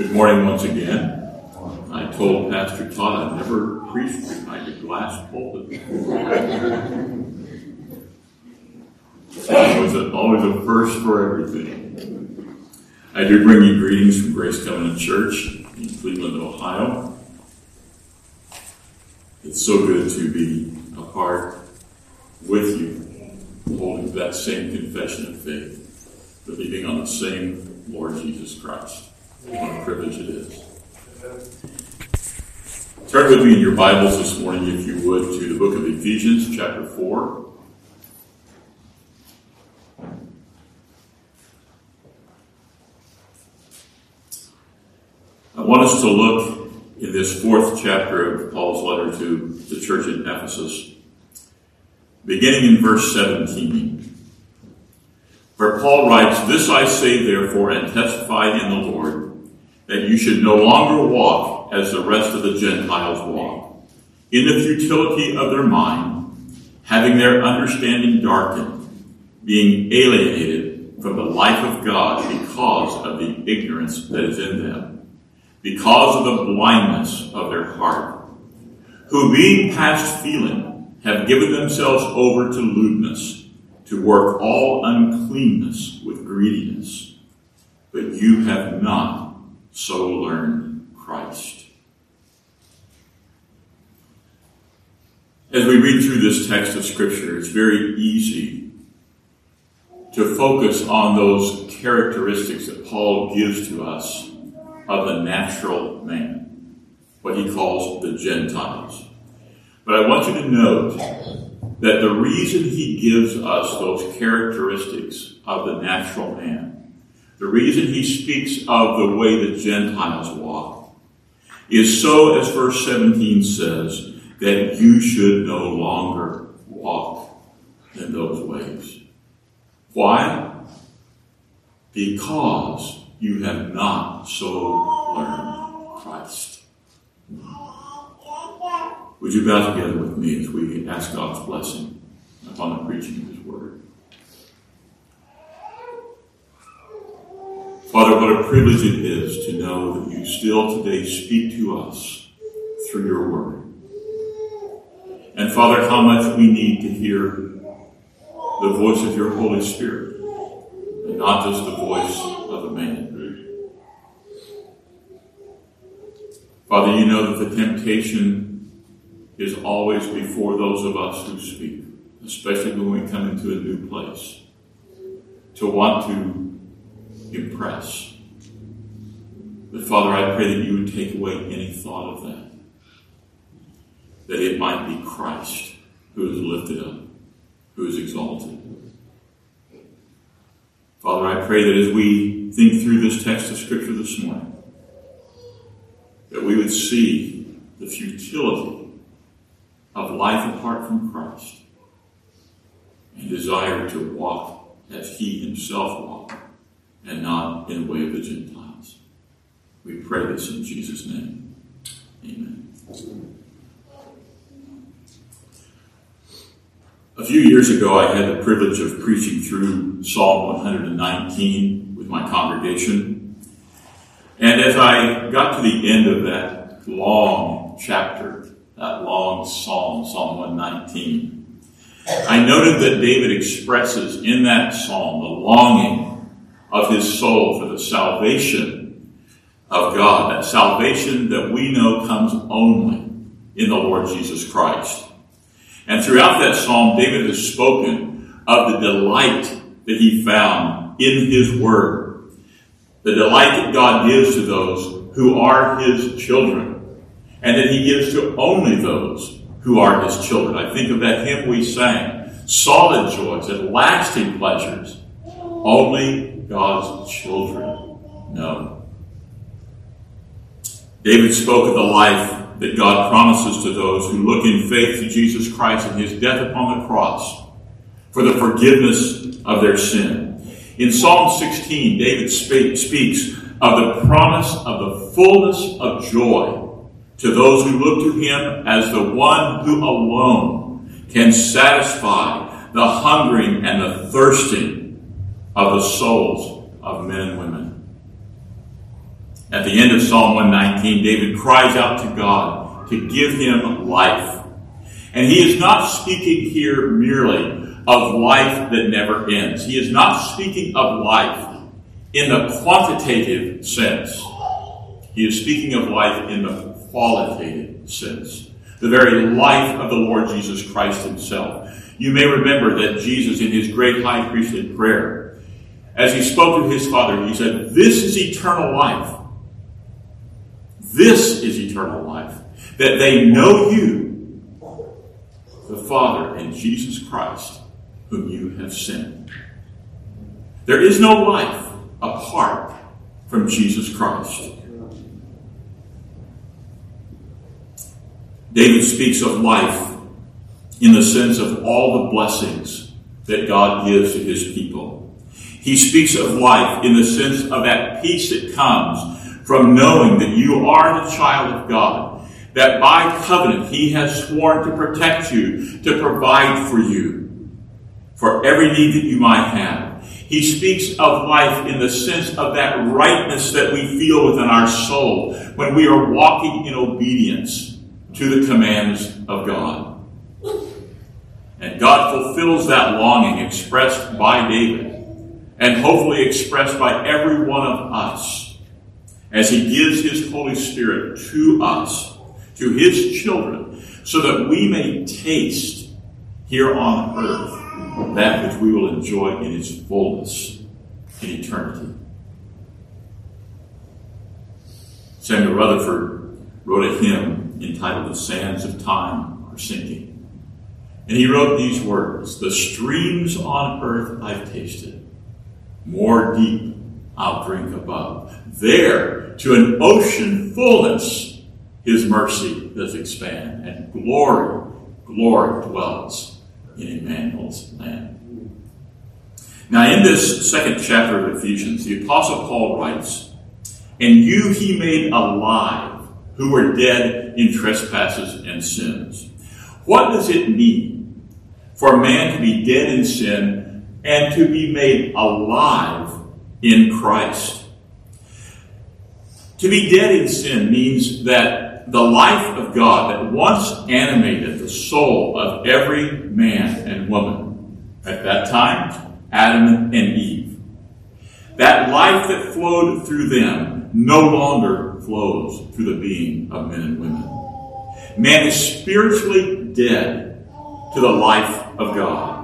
Good morning once again. I told Pastor Todd I'd never preached behind a glass pulpit. always, a, always a first for everything. I do bring you greetings from Grace Covenant Church in Cleveland, Ohio. It's so good to be apart with you, holding that same confession of faith, believing on the same Lord Jesus Christ. What a privilege it is. Turn with me in your Bibles this morning, if you would, to the book of Ephesians, chapter 4. I want us to look in this fourth chapter of Paul's letter to the church in Ephesus, beginning in verse 17, where Paul writes, This I say therefore and testify in the Lord that you should no longer walk as the rest of the Gentiles walk, in the futility of their mind, having their understanding darkened, being alienated from the life of God because of the ignorance that is in them, because of the blindness of their heart, who being past feeling have given themselves over to lewdness, to work all uncleanness with greediness. But you have not so learn Christ. As we read through this text of Scripture, it's very easy to focus on those characteristics that Paul gives to us of the natural man, what he calls the Gentiles. But I want you to note that the reason he gives us those characteristics of the natural man the reason he speaks of the way the Gentiles walk is so, as verse 17 says, that you should no longer walk in those ways. Why? Because you have not so learned Christ. Would you bow together with me as we ask God's blessing upon the preaching of His Word? Father, what a privilege it is to know that you still today speak to us through your word. And Father, how much we need to hear the voice of your Holy Spirit and not just the voice of a man. Father, you know that the temptation is always before those of us who speak, especially when we come into a new place, to want to impress. But Father, I pray that you would take away any thought of that. That it might be Christ who is lifted up, who is exalted. Father, I pray that as we think through this text of Scripture this morning, that we would see the futility of life apart from Christ and desire to walk as He Himself walked and not in the way of the Gentiles. We pray this in Jesus' name. Amen. A few years ago, I had the privilege of preaching through Psalm 119 with my congregation. And as I got to the end of that long chapter, that long psalm, Psalm 119, I noted that David expresses in that psalm the longing of his soul for the salvation of God, that salvation that we know comes only in the Lord Jesus Christ. And throughout that psalm, David has spoken of the delight that he found in his word, the delight that God gives to those who are his children, and that he gives to only those who are his children. I think of that hymn we sang, solid joys and lasting pleasures. Only God's children know. David spoke of the life that God promises to those who look in faith to Jesus Christ and his death upon the cross for the forgiveness of their sin. In Psalm 16, David speaks of the promise of the fullness of joy to those who look to him as the one who alone can satisfy the hungering and the thirsting of the souls of men and women. At the end of Psalm 119, David cries out to God to give him life. And he is not speaking here merely of life that never ends. He is not speaking of life in the quantitative sense. He is speaking of life in the qualitative sense. The very life of the Lord Jesus Christ himself. You may remember that Jesus, in his great high priestly prayer, as he spoke to his Father, he said, This is eternal life. This is eternal life. That they know you, the Father, and Jesus Christ, whom you have sent. There is no life apart from Jesus Christ. David speaks of life in the sense of all the blessings that God gives to his people. He speaks of life in the sense of that peace that comes from knowing that you are the child of God, that by covenant he has sworn to protect you, to provide for you, for every need that you might have. He speaks of life in the sense of that rightness that we feel within our soul when we are walking in obedience to the commands of God. And God fulfills that longing expressed by David and hopefully expressed by every one of us as he gives his Holy Spirit to us, to his children, so that we may taste here on earth that which we will enjoy in its fullness in eternity. Samuel Rutherford wrote a hymn entitled The Sands of Time Are Sinking. And he wrote these words The streams on earth I've tasted, more deep I'll drink above. There, to an ocean fullness, his mercy does expand, and glory, glory dwells in Emmanuel's land. Now, in this second chapter of Ephesians, the Apostle Paul writes, And you he made alive who were dead in trespasses and sins. What does it mean for a man to be dead in sin and to be made alive in Christ? To be dead in sin means that the life of God that once animated the soul of every man and woman at that time, Adam and Eve, that life that flowed through them no longer flows through the being of men and women. Man is spiritually dead to the life of God.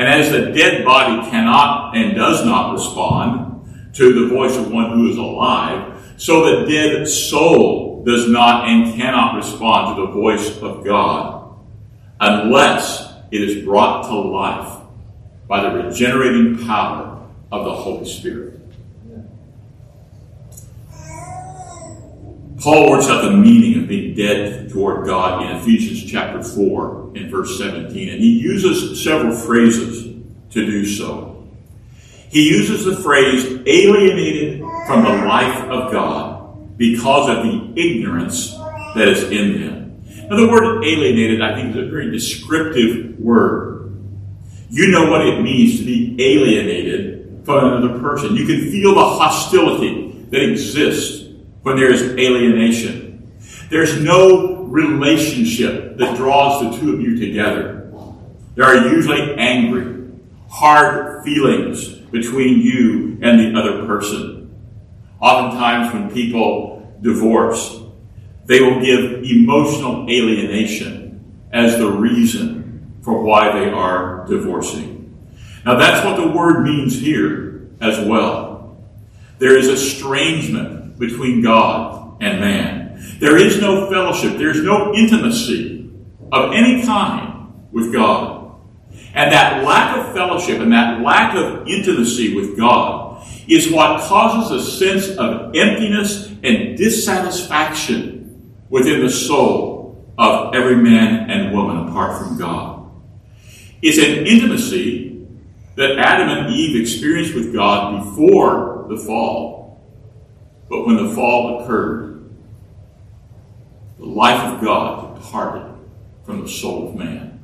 And as a dead body cannot and does not respond to the voice of one who is alive, so the dead soul does not and cannot respond to the voice of God unless it is brought to life by the regenerating power of the Holy Spirit. Paul works out the meaning of being dead toward God in Ephesians chapter 4 and verse 17, and he uses several phrases to do so. He uses the phrase alienated from the life of God because of the ignorance that is in them. Now, the word alienated, I think, is a very descriptive word. You know what it means to be alienated from another person. You can feel the hostility that exists when there is alienation. There's no relationship that draws the two of you together. There are usually angry, hard feelings between you and the other person. Oftentimes, when people divorce, they will give emotional alienation as the reason for why they are divorcing. Now, that's what the word means here as well. There is estrangement between God and man. There is no fellowship, there is no intimacy of any kind with God. And that lack of fellowship and that lack of intimacy with God is what causes a sense of emptiness and dissatisfaction within the soul of every man and woman apart from God. It's an intimacy that Adam and Eve experienced with God before the fall. But when the fall occurred, the life of God departed from the soul of man.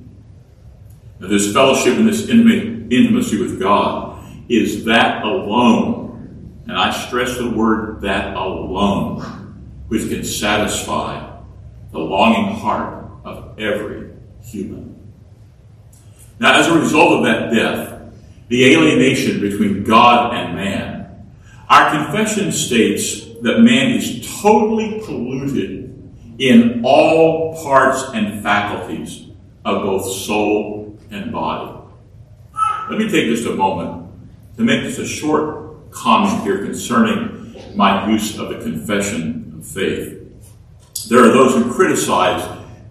Now, this fellowship and this intimacy with God is that alone and I stress the word that alone, which can satisfy the longing heart of every human. Now, as a result of that death, the alienation between God and man, our confession states that man is totally polluted in all parts and faculties of both soul and body. Let me take just a moment to make just a short comment here concerning my use of the confession of faith. There are those who criticize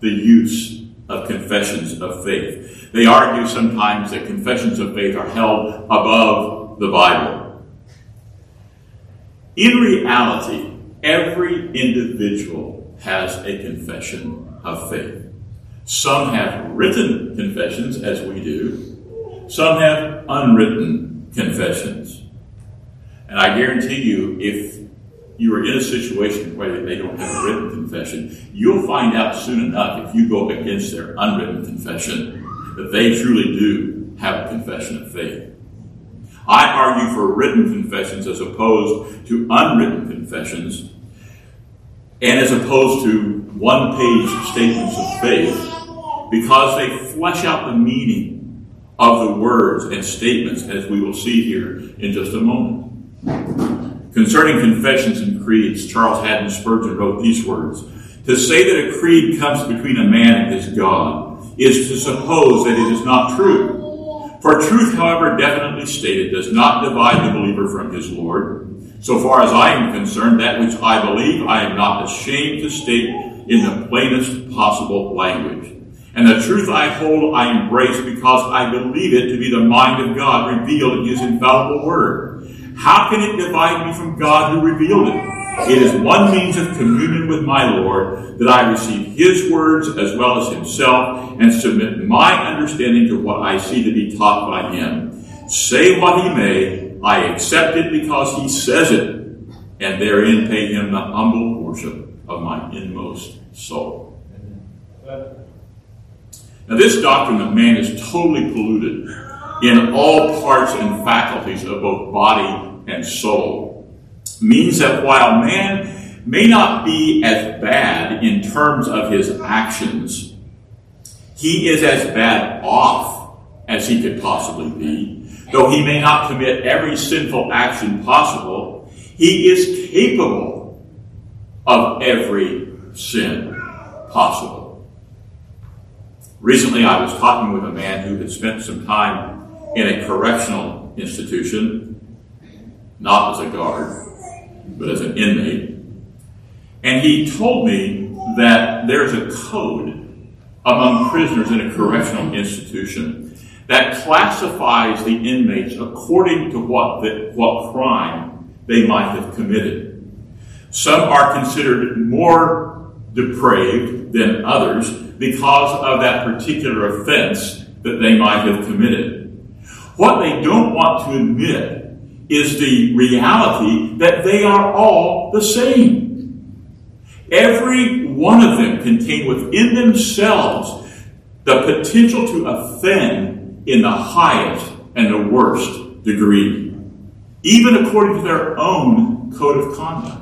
the use of confessions of faith. They argue sometimes that confessions of faith are held above the Bible. In reality, every individual has a confession of faith. Some have written confessions, as we do. Some have unwritten confessions. And I guarantee you, if you are in a situation where they don't have a written confession, you'll find out soon enough if you go against their unwritten confession that they truly do have a confession of faith. I argue for written confessions as opposed to unwritten confessions, and as opposed to one page statements of faith, because they flesh out the meaning of the words and statements as we will see here in just a moment. Concerning confessions and creeds, Charles Haddon Spurgeon wrote these words To say that a creed comes between a man and his God is to suppose that it is not true. For truth, however definitely stated, does not divide the believer from his Lord. So far as I am concerned, that which I believe I am not ashamed to state in the plainest possible language. And the truth I hold I embrace because I believe it to be the mind of God revealed in His infallible Word. How can it divide me from God who revealed it? It is one means of communion with my Lord that I receive His words as well as Himself and submit my understanding to what I see to be taught by Him. Say what He may, I accept it because He says it, and therein pay Him the humble worship of my inmost soul. Now, this doctrine of man is totally polluted in all parts and faculties of both body and soul means that while man may not be as bad in terms of his actions, he is as bad off as he could possibly be. Though he may not commit every sinful action possible, he is capable of every sin possible. Recently, I was talking with a man who had spent some time in a correctional institution, not as a guard, but as an inmate. And he told me that there's a code among prisoners in a correctional institution that classifies the inmates according to what, the, what crime they might have committed. Some are considered more depraved than others because of that particular offense that they might have committed. What they don't want to admit is the reality that they are all the same. Every one of them contain within themselves the potential to offend in the highest and the worst degree, even according to their own code of conduct.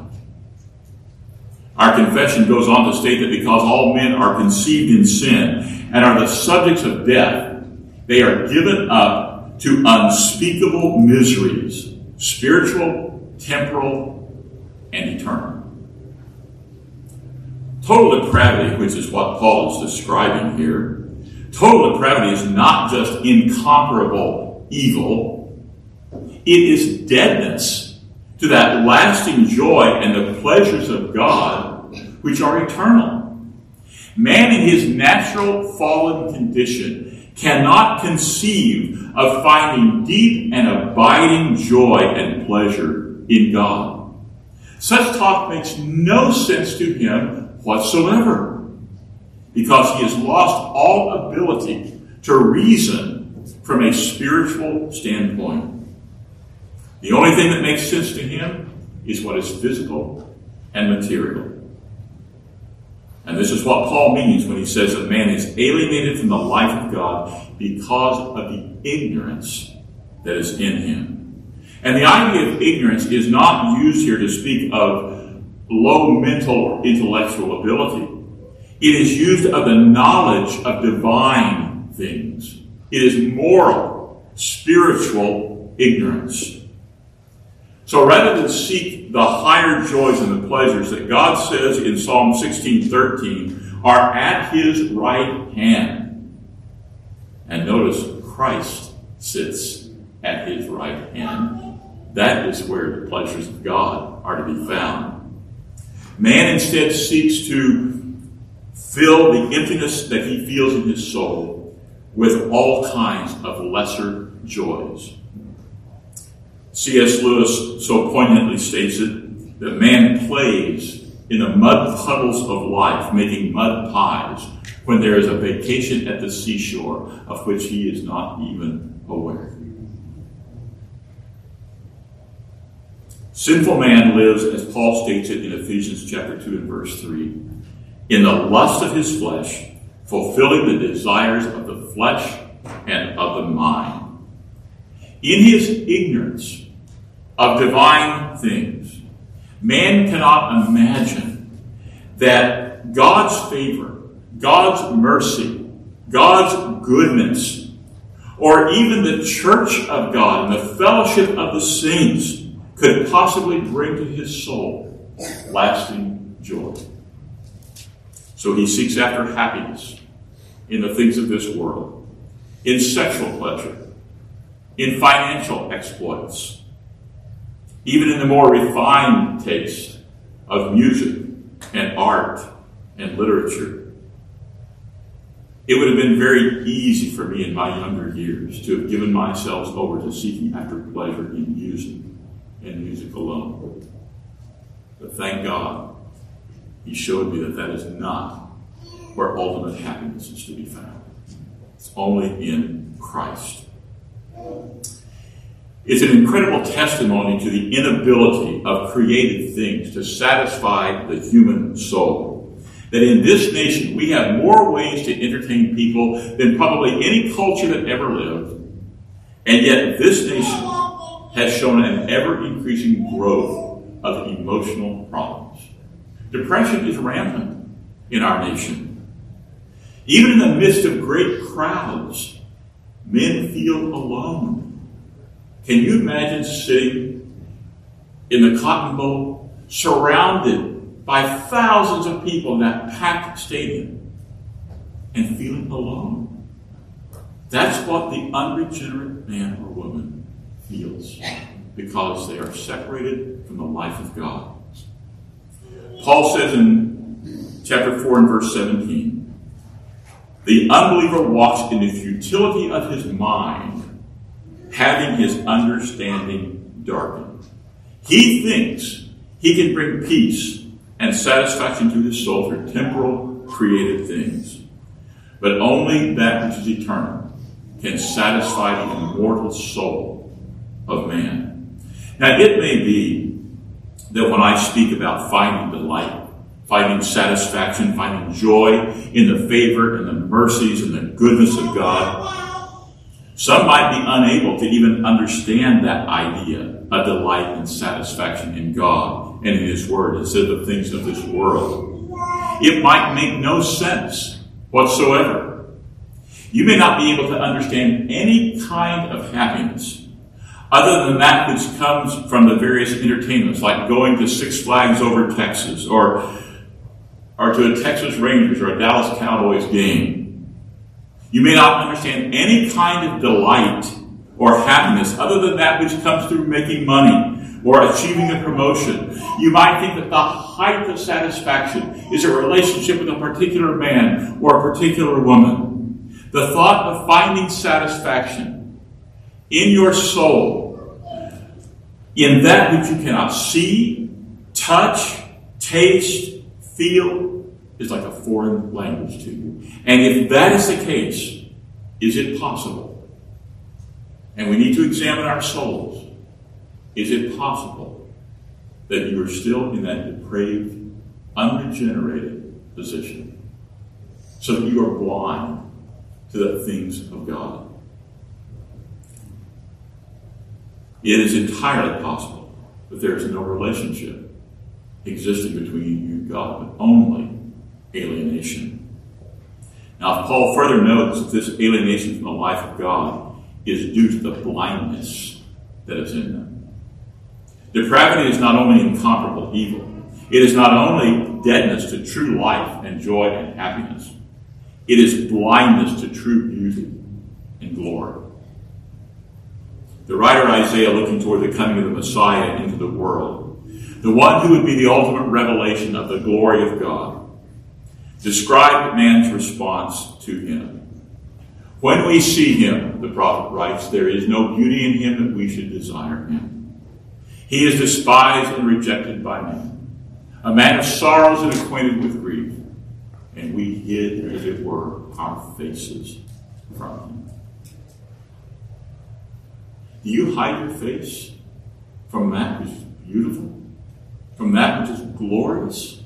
Our confession goes on to state that because all men are conceived in sin and are the subjects of death, they are given up to unspeakable miseries, spiritual, temporal, and eternal. Total depravity, which is what Paul is describing here, total depravity is not just incomparable evil, it is deadness to that lasting joy and the pleasures of God which are eternal. Man in his natural fallen condition cannot conceive of finding deep and abiding joy and pleasure in God. Such talk makes no sense to him whatsoever because he has lost all ability to reason from a spiritual standpoint. The only thing that makes sense to him is what is physical and material. And this is what Paul means when he says that man is alienated from the life of God because of the ignorance that is in him. And the idea of ignorance is not used here to speak of low mental or intellectual ability. It is used of the knowledge of divine things. It is moral, spiritual ignorance. So rather than seek the higher joys and the pleasures that God says in Psalm 16:13 are at his right hand. And notice Christ sits at his right hand. That is where the pleasures of God are to be found. Man instead seeks to fill the emptiness that he feels in his soul with all kinds of lesser joys. C.S. Lewis so poignantly states it that man plays in the mud puddles of life, making mud pies, when there is a vacation at the seashore of which he is not even aware. Sinful man lives, as Paul states it in Ephesians chapter 2 and verse 3, in the lust of his flesh, fulfilling the desires of the flesh and of the mind. In his ignorance of divine things, man cannot imagine that God's favor, God's mercy, God's goodness, or even the church of God and the fellowship of the saints could possibly bring to his soul lasting joy. So he seeks after happiness in the things of this world, in sexual pleasure, in financial exploits, even in the more refined taste of music and art and literature. It would have been very easy for me in my younger years to have given myself over to seeking after pleasure in music and music alone. But thank God, He showed me that that is not where ultimate happiness is to be found. It's only in Christ. It's an incredible testimony to the inability of created things to satisfy the human soul. That in this nation we have more ways to entertain people than probably any culture that ever lived. And yet this nation has shown an ever increasing growth of emotional problems. Depression is rampant in our nation. Even in the midst of great crowds, men feel alone. Can you imagine sitting in the Cotton Bowl surrounded by thousands of people in that packed stadium and feeling alone? That's what the unregenerate man or woman feels because they are separated from the life of God. Paul says in chapter 4 and verse 17 the unbeliever walks in the futility of his mind, having his understanding darkened. He thinks he can bring peace and satisfaction to his soul through temporal created things. But only that which is eternal can satisfy the immortal soul of man. Now, it may be that when I speak about finding delight, finding satisfaction, finding joy in the favor and the mercies and the goodness of God, some might be unable to even understand that idea of delight and satisfaction in God and in His Word instead of things of this world. It might make no sense whatsoever. You may not be able to understand any kind of happiness other than that which comes from the various entertainments, like going to Six Flags over Texas, or, or to a Texas Rangers or a Dallas Cowboys game. You may not understand any kind of delight or happiness other than that which comes through making money or achieving a promotion. You might think that the height of satisfaction is a relationship with a particular man or a particular woman. The thought of finding satisfaction in your soul in that which you cannot see, touch, taste, feel, is like a foreign language to you. And if that is the case, is it possible? And we need to examine our souls. Is it possible that you are still in that depraved, unregenerated position? So you are blind to the things of God. It is entirely possible that there is no relationship existing between you and God, but only alienation. Now, Paul further notes that this alienation from the life of God is due to the blindness that is in them. Depravity is not only incomparable evil, it is not only deadness to true life and joy and happiness, it is blindness to true beauty and glory. The writer Isaiah, looking toward the coming of the Messiah into the world, the one who would be the ultimate revelation of the glory of God, described man's response to him. When we see him, the prophet writes, there is no beauty in him that we should desire him. He is despised and rejected by men, a man of sorrows and acquainted with grief, and we hid, as it were, our faces from him. Do you hide your face from that which is beautiful, from that which is glorious?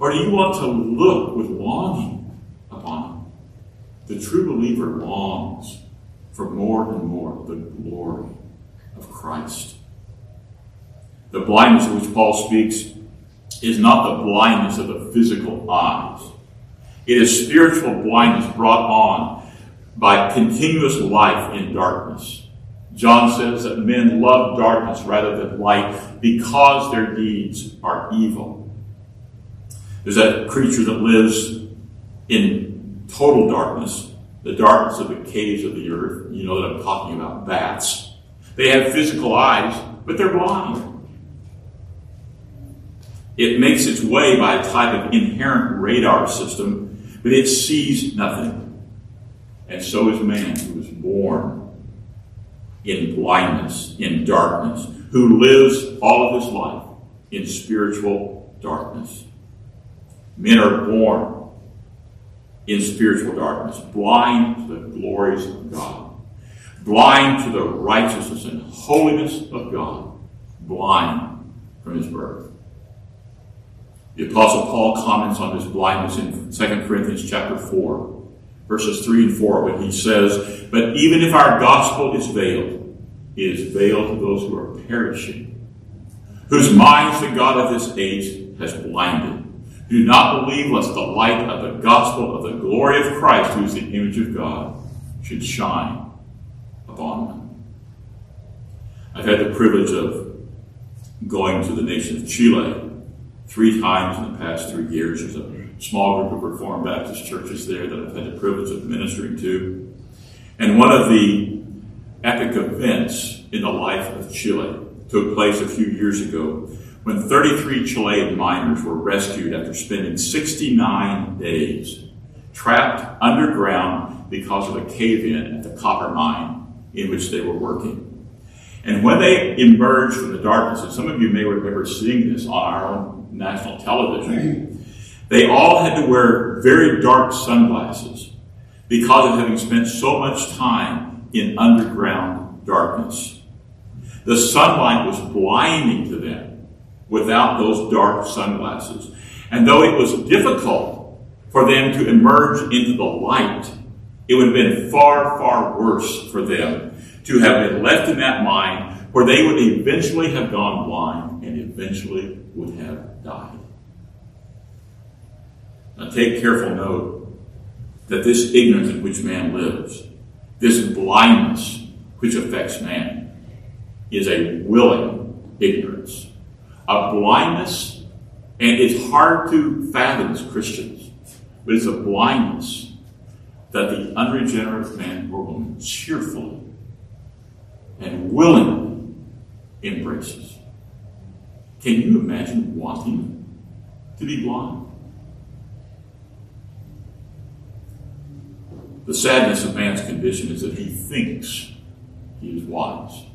Or do you want to look with longing upon him? The true believer longs for more and more of the glory of Christ. The blindness of which Paul speaks is not the blindness of the physical eyes. It is spiritual blindness brought on by continuous life in darkness. John says that men love darkness rather than light because their deeds are evil. There's that creature that lives in total darkness, the darkness of the caves of the earth. You know that I'm talking about bats. They have physical eyes, but they're blind. It makes its way by a type of inherent radar system, but it sees nothing. And so is man who is born in blindness, in darkness, who lives all of his life in spiritual darkness. Men are born in spiritual darkness, blind to the glories of God, blind to the righteousness and holiness of God, blind from his birth. The Apostle Paul comments on this blindness in 2 Corinthians chapter 4, verses 3 and 4, when he says, But even if our gospel is veiled, it is veiled to those who are perishing, whose minds the God of this age has blinded. Do not believe lest the light of the gospel of the glory of Christ, who is the image of God, should shine upon them. I've had the privilege of going to the nation of Chile three times in the past three years. There's a small group of Reformed Baptist churches there that I've had the privilege of ministering to. And one of the epic events in the life of Chile took place a few years ago when 33 Chilean miners were rescued after spending 69 days trapped underground because of a cave in at the copper mine in which they were working. And when they emerged from the darkness, and some of you may remember seeing this on our own national television, they all had to wear very dark sunglasses because of having spent so much time in underground darkness. The sunlight was blinding to them without those dark sunglasses. And though it was difficult for them to emerge into the light, it would have been far, far worse for them to have been left in that mine where they would eventually have gone blind and eventually would have died. Now take careful note that this ignorance in which man lives, this blindness which affects man, is a willing ignorance. A blindness, and it's hard to fathom as Christians, but it's a blindness that the unregenerate man or woman cheerfully and willingly embraces. Can you imagine wanting to be blind? The sadness of man's condition is that he thinks he is wise.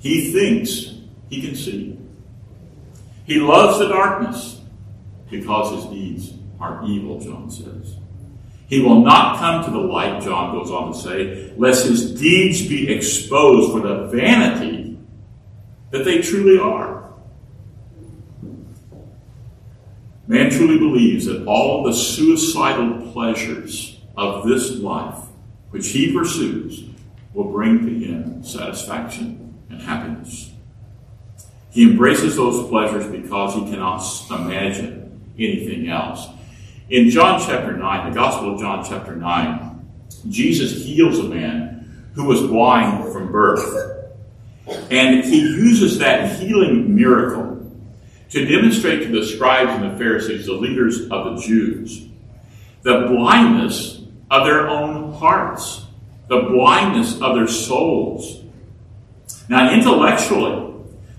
He thinks he can see. He loves the darkness because his deeds are evil, John says. He will not come to the light, John goes on to say, lest his deeds be exposed for the vanity that they truly are. Man truly believes that all the suicidal pleasures of this life, which he pursues, will bring to him satisfaction and happiness. He embraces those pleasures because he cannot imagine anything else. In John chapter 9, the Gospel of John chapter 9, Jesus heals a man who was blind from birth. And he uses that healing miracle to demonstrate to the scribes and the Pharisees, the leaders of the Jews, the blindness of their own hearts, the blindness of their souls. Now, intellectually,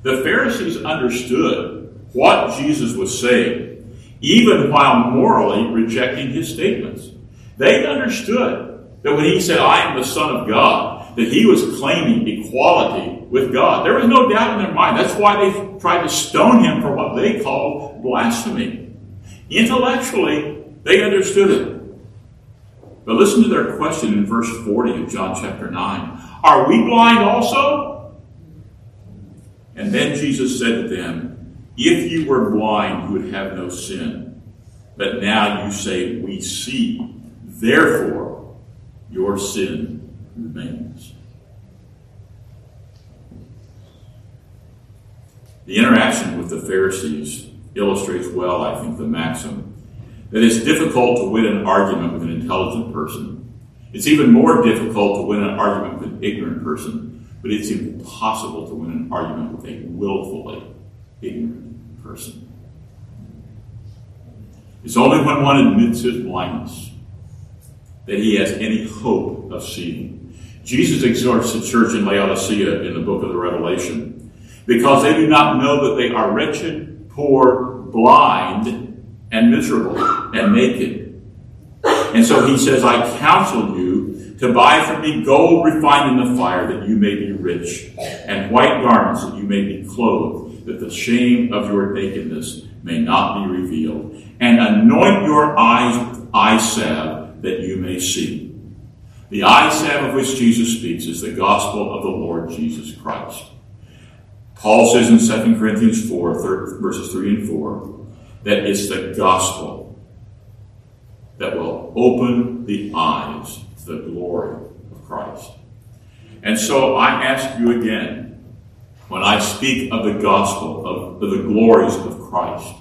the Pharisees understood what Jesus was saying, even while morally rejecting his statements. They understood that when he said, I am the Son of God, that he was claiming equality with God. There was no doubt in their mind. That's why they tried to stone him for what they called blasphemy. Intellectually, they understood it. But listen to their question in verse 40 of John chapter 9. Are we blind also? And then Jesus said to them, If you were blind, you would have no sin. But now you say, We see. Therefore, your sin remains. The interaction with the Pharisees illustrates well, I think, the maxim that it's difficult to win an argument with an intelligent person. It's even more difficult to win an argument with an ignorant person, but it's impossible to win an argument with a willfully ignorant person. It's only when one admits his blindness that he has any hope of seeing. Jesus exhorts the church in Laodicea in the book of the Revelation because they do not know that they are wretched, poor, blind, and miserable and naked. And so he says, I counsel you to buy from me gold refined in the fire that you may be rich, and white garments that you may be clothed, that the shame of your nakedness may not be revealed, and anoint your eyes with eye salve that you may see. The eye salve of which Jesus speaks is the gospel of the Lord Jesus Christ. Paul says in 2 Corinthians 4, verses 3 and 4, that it's the gospel that will open the eyes the glory of Christ. And so I ask you again, when I speak of the gospel, of, the glories of Christ,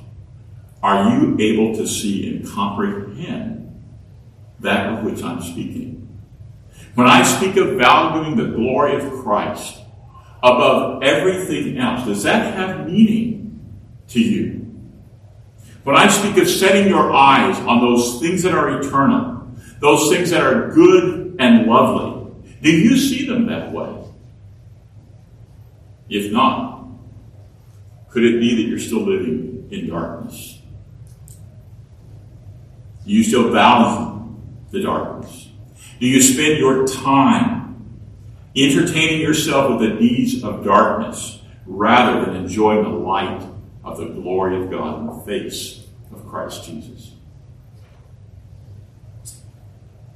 are you able to see and comprehend that of which I'm speaking? When I speak of valuing the glory of Christ, above everything else. Does that have meaning to you? When I speak of setting your eyes on those things that are eternal, those things that are good and lovely, do you see them that way? If not, could it be that you're still living in darkness? Do you still value the darkness? Do you spend your time entertaining yourself with the deeds of darkness rather than enjoying the light of the glory of God in the face of Christ Jesus.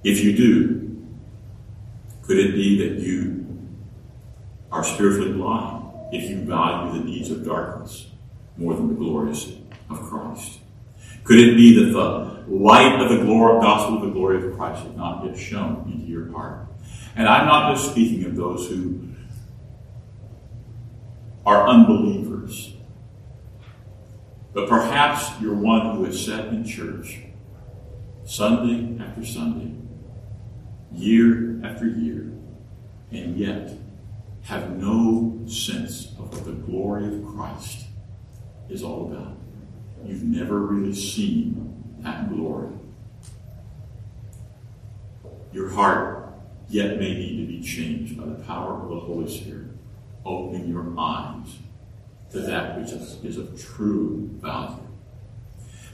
If you do, could it be that you are spiritually blind if you value the deeds of darkness more than the glories of Christ? Could it be that the light of the glory, gospel of the glory of Christ has not yet shone into your heart? And I'm not just speaking of those who are unbelievers, but perhaps you're one who has sat in church Sunday after Sunday, year after year, and yet have no sense of what the glory of Christ is all about. You've never really seen that glory. Your heart yet may need to be changed by the power of the Holy Spirit, opening your eyes to that which is, of true value.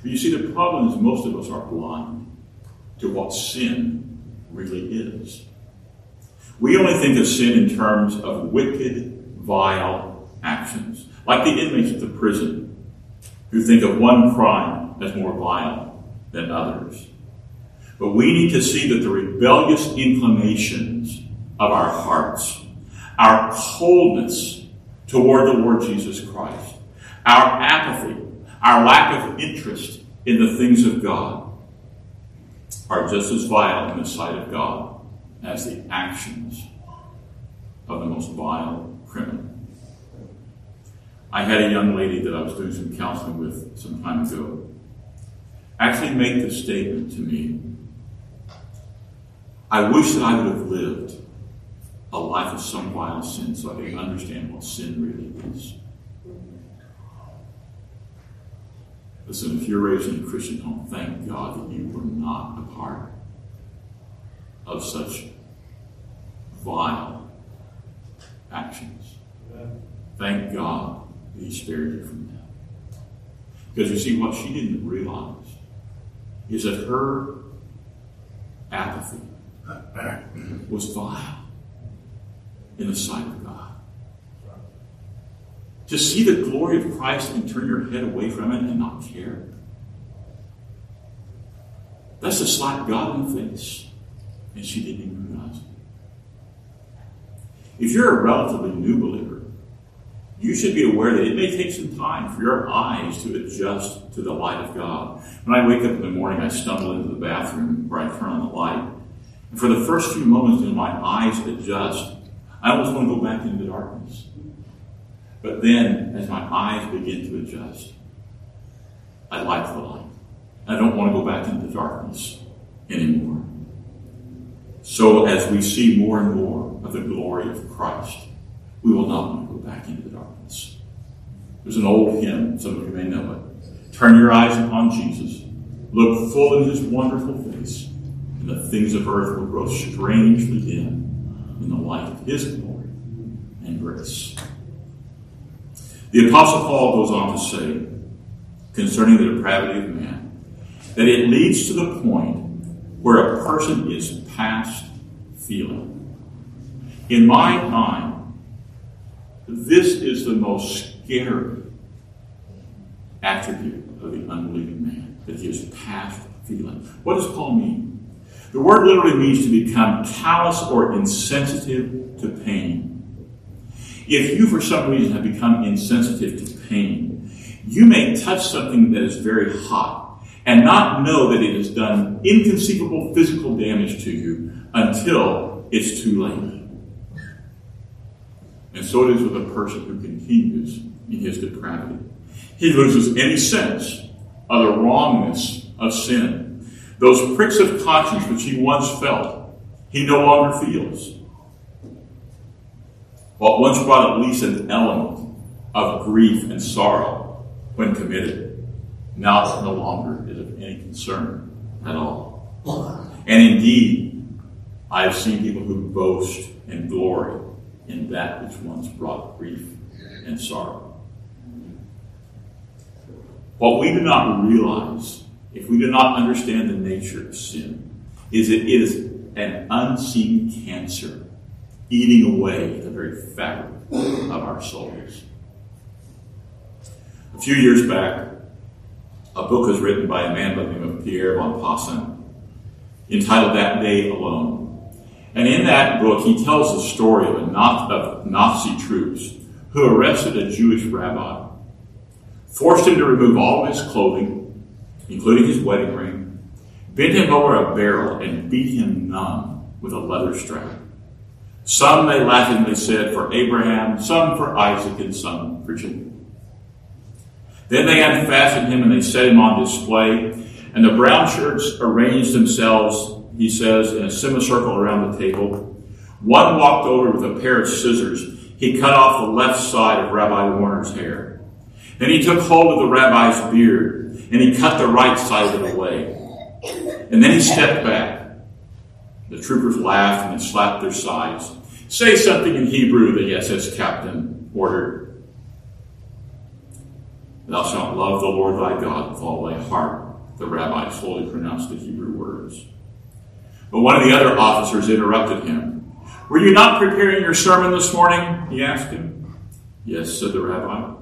But you see, the problem is most of us are blind to what sin really is. We only think of sin in terms of wicked, vile actions, like the inmates of the prison who think of one crime as more vile than others. But we need to see that the rebellious inclinations of our hearts, our coldness toward the Lord Jesus Christ, our apathy, our lack of interest in the things of God, are just as vile in the sight of God as the actions of the most vile criminal. I had a young lady that I was doing some counseling with some time ago actually make the statement to me I wish that I would have lived a life of some vile sin so I could understand what sin really is. Listen, if you're raised in a Christian home, thank God that you were not a part of such vile actions. Thank God that He spared you from that. Because you see, what she didn't realize is that her apathy was vile in the sight of God. To see the glory of Christ and turn your head away from it and not care. That's to slap God in the face. And she didn't even realize it. If you're a relatively new believer, you should be aware that it may take some time for your eyes to adjust to the light of God. When I wake up in the morning, I stumble into the bathroom where I turn on the light. And for the first few moments, when my eyes adjust, I almost want to go back into darkness. But then, as my eyes begin to adjust, I like the light. I don't want to go back into darkness anymore. So, as we see more and more of the glory of Christ, we will not want to go back into the darkness. There's an old hymn, some of you may know it. Turn your eyes upon Jesus, look full in his wonderful face, and the things of earth will grow strangely dim in the light of his glory and grace. The Apostle Paul goes on to say concerning the depravity of man that it leads to the point where a person is past feeling. In my mind, this is the most scary attribute of the unbelieving man, that he is past feeling. What does Paul mean? The word literally means to become callous or insensitive to pain. If you, for some reason, have become insensitive to pain, you may touch something that is very hot and not know that it has done inconceivable physical damage to you until it's too late. And so it is with a person who continues in his depravity. He loses any sense of the wrongness of sin those pricks of conscience which he once felt, he no longer feels. What once brought at least an element of grief and sorrow when committed, now no longer is of any concern at all. And indeed, I have seen people who boast and glory in that which once brought grief and sorrow. What we do not realize if we do not understand the nature of sin, is that it is an unseen cancer eating away at the very fabric of our souls. A few years back, a book was written by a man by the name of Pierre von entitled That Day Alone. And in that book, he tells the story of, a of Nazi troops who arrested a Jewish rabbi, forced him to remove all of his clothing, including his wedding ring, bent him over a barrel and beat him numb with a leather strap. Some, they laughingly said, for Abraham, some for Isaac, and some for Jacob. Then they unfastened him and they set him on display, and the brown shirts arranged themselves, he says, in a semicircle around the table. One walked over with a pair of scissors. He cut off the left side of Rabbi Warner's hair. Then he took hold of the rabbi's beard and he cut the right side of it away. And then he stepped back. The troopers laughed and slapped their sides. Say something in Hebrew, the SS captain ordered. Thou shalt love the Lord thy God with all thy heart. The rabbi slowly pronounced the Hebrew words. But one of the other officers interrupted him. Were you not preparing your sermon this morning? He asked him. Yes, said the rabbi.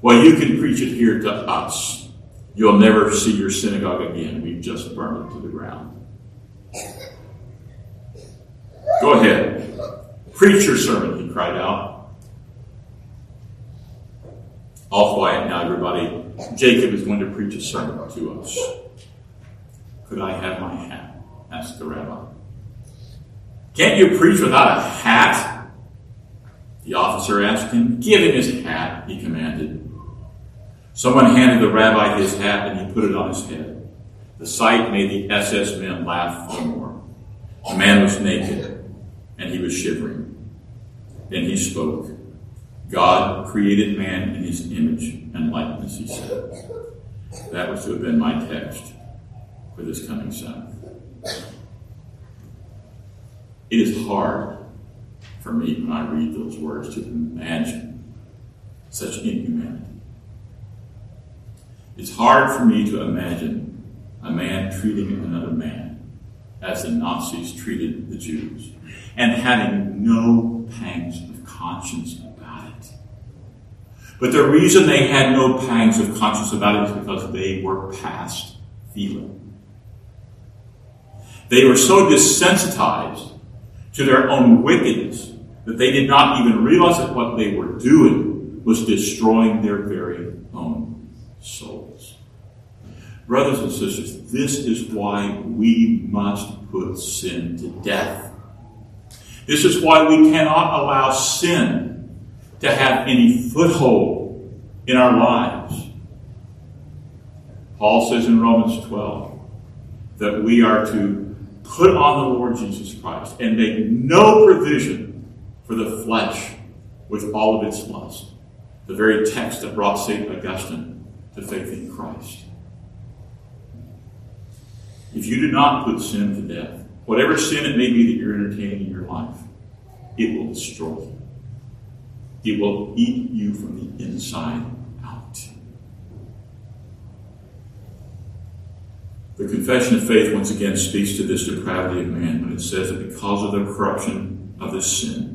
Well, you can preach it here to us. You'll never see your synagogue again. We've just burned it to the ground. Go ahead. Preach your sermon, he cried out. All quiet now, everybody. Jacob is going to preach a sermon to us. Could I have my hat? asked the rabbi. Can't you preach without a hat? The officer asked him, Give him his hat, he commanded. Someone handed the rabbi his hat and he put it on his head. The sight made the SS men laugh no more. The man was naked and he was shivering. Then he spoke. God created man in his image and likeness, he said. That was to have been my text for this coming Sabbath. It is hard for me when I read those words to imagine such inhumanity. It's hard for me to imagine a man treating another man as the Nazis treated the Jews and having no pangs of conscience about it. But the reason they had no pangs of conscience about it is because they were past feeling. They were so desensitized to their own wickedness that they did not even realize that what they were doing was destroying their very own souls. Brothers and sisters, this is why we must put sin to death. This is why we cannot allow sin to have any foothold in our lives. Paul says in Romans 12 that we are to put on the Lord Jesus Christ and make no provision for the flesh with all of its lust. The very text that brought St. Augustine to faith in Christ. If you do not put sin to death, whatever sin it may be that you're entertaining in your life, it will destroy you. It will eat you from the inside out. The Confession of Faith once again speaks to this depravity of man when it says that because of the corruption of this sin,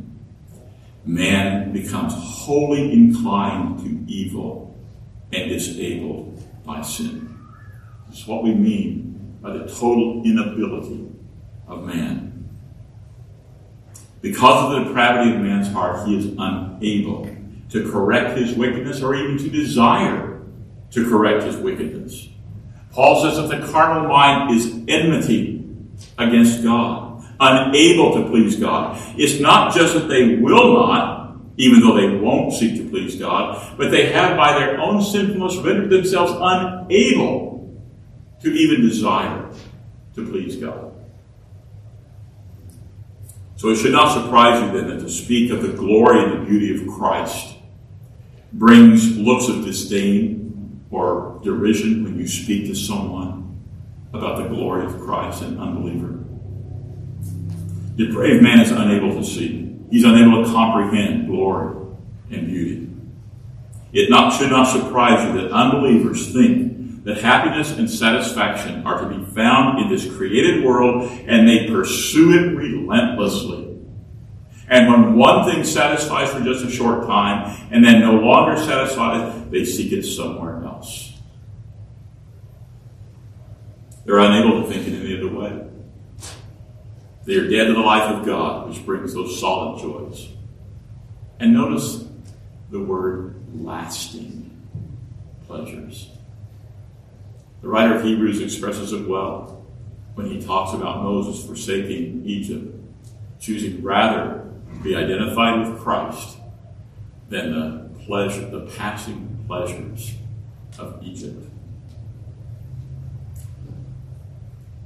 man becomes wholly inclined to evil and disabled by sin. That's what we mean by the total inability of man. Because of the depravity of man's heart, he is unable to correct his wickedness or even to desire to correct his wickedness. Paul says that the carnal mind is enmity against God, unable to please God. It's not just that they will not, even though they won't seek to please God, but they have by their own sinfulness rendered themselves unable to even desire to please God. So it should not surprise you then that to speak of the glory and the beauty of Christ brings looks of disdain or derision when you speak to someone about the glory of Christ, an unbeliever. The brave man is unable to see. He's unable to comprehend glory and beauty. It not, should not surprise you that unbelievers think that happiness and satisfaction are to be found in this created world and they pursue it relentlessly. And when one thing satisfies for just a short time and then no longer satisfies, they seek it somewhere else. They're unable to think in any other way. They are dead to the life of God, which brings those solid joys. And notice the word lasting pleasures. The writer of Hebrews expresses it well when he talks about Moses forsaking Egypt, choosing rather to be identified with Christ than the pleasure, the passing pleasures of Egypt.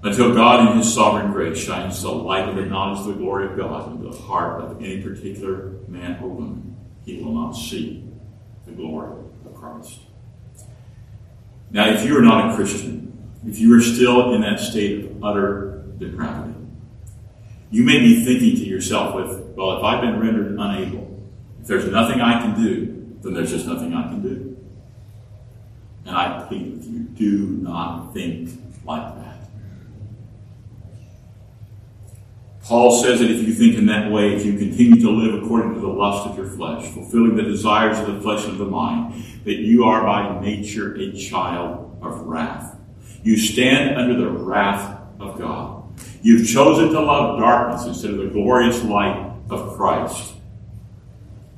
Until God in His sovereign grace shines the light of the knowledge of the glory of God into the heart of any particular man or woman, he will not see the glory of Christ. Now, if you are not a Christian, if you are still in that state of utter depravity, you may be thinking to yourself with, well, if I've been rendered unable, if there's nothing I can do, then there's just nothing I can do. And I plead with you, do not think like that. Paul says that if you think in that way, if you continue to live according to the lust of your flesh, fulfilling the desires of the flesh and of the mind, that you are by nature a child of wrath. You stand under the wrath of God. You've chosen to love darkness instead of the glorious light of Christ.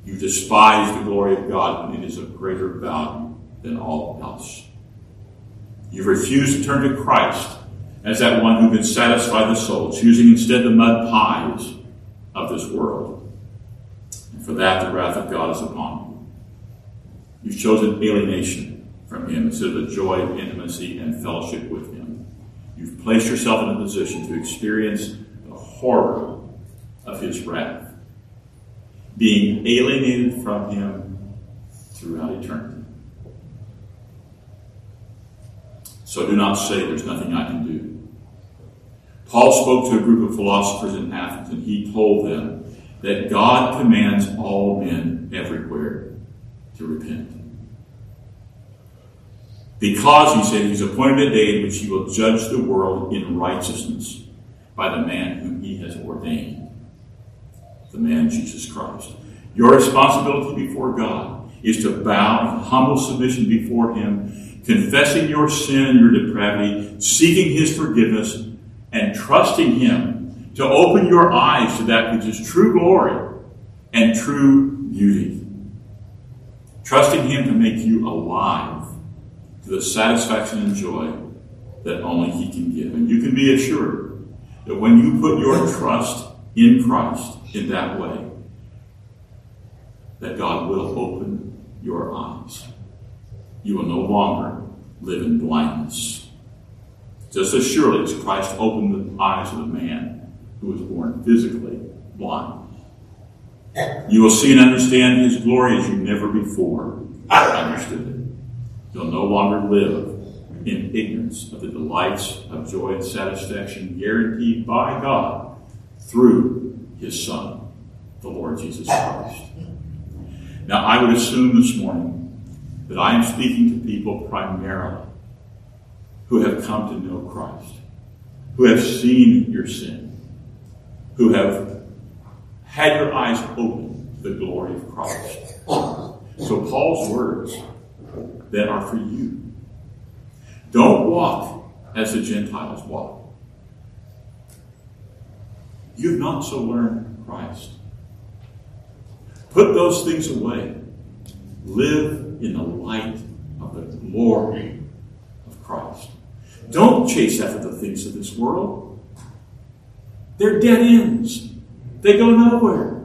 You despise the glory of God when it is of greater value than all else. You've refused to turn to Christ as that one who can satisfy the soul, choosing instead the mud pies of this world. And For that the wrath of God is upon you. You've chosen alienation from Him instead of the joy of intimacy and fellowship with Him. You've placed yourself in a position to experience the horror of His wrath, being alienated from Him throughout eternity. So do not say there's nothing I can do. Paul spoke to a group of philosophers in Athens, and he told them that God commands all men everywhere to repent. Because, he said, he's appointed a day in which he will judge the world in righteousness by the man whom he has ordained, the man Jesus Christ. Your responsibility before God is to bow in humble submission before him, confessing your sin and your depravity, seeking his forgiveness, and trusting him to open your eyes to that which is true glory and true beauty. Trusting him to make you alive to the satisfaction and joy that only he can give. And you can be assured that when you put your trust in Christ in that way, that God will open your eyes. You will no longer live in blindness. Just as surely as Christ opened the eyes of the man who was born physically blind. You will see and understand his glory as you never before understood it. You'll no longer live in ignorance of the delights of joy and satisfaction guaranteed by God through his Son, the Lord Jesus Christ. Now, I would assume this morning that I am speaking to people primarily who have come to know Christ, who have seen your sin, who have had your eyes open to the glory of Christ. So Paul's words then are for you. Don't walk as the Gentiles walk. You've not so learned Christ. Put those things away. Live in the light of the glory of Christ. Don't chase after the things of this world. They're dead ends. They go nowhere.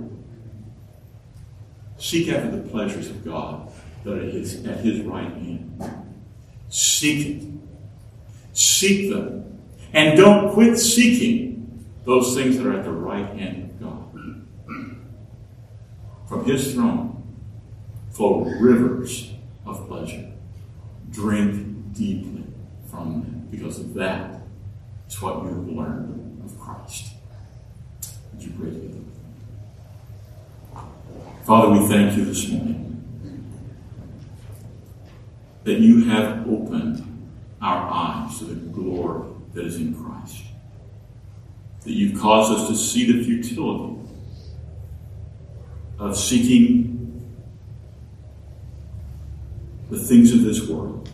Seek after the pleasures of God that are his, at his right hand. Seek it. Seek them. And don't quit seeking those things that are at the right hand of God. From his throne flow rivers of pleasure. Drink deeply from them because of that is what you have learned of Christ. Would you pray together? Father, we thank you this morning that you have opened our eyes to the glory that is in Christ. That you've caused us to see the futility of seeking the things of this world.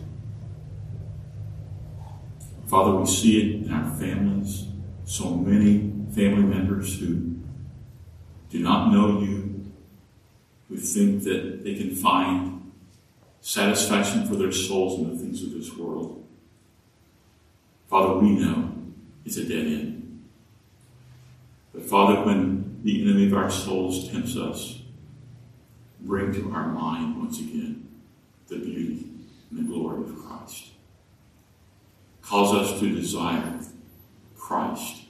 Father, we see it in our families, so many family members who do not know you, who think that they can find satisfaction for their souls in the things of this world. Father, we know it's a dead end. But Father, when the enemy of our souls tempts us, bring to our mind once again the beauty and the glory of Christ. Cause us to desire Christ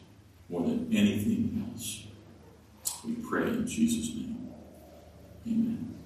more than anything else. We pray in Jesus' name. Amen.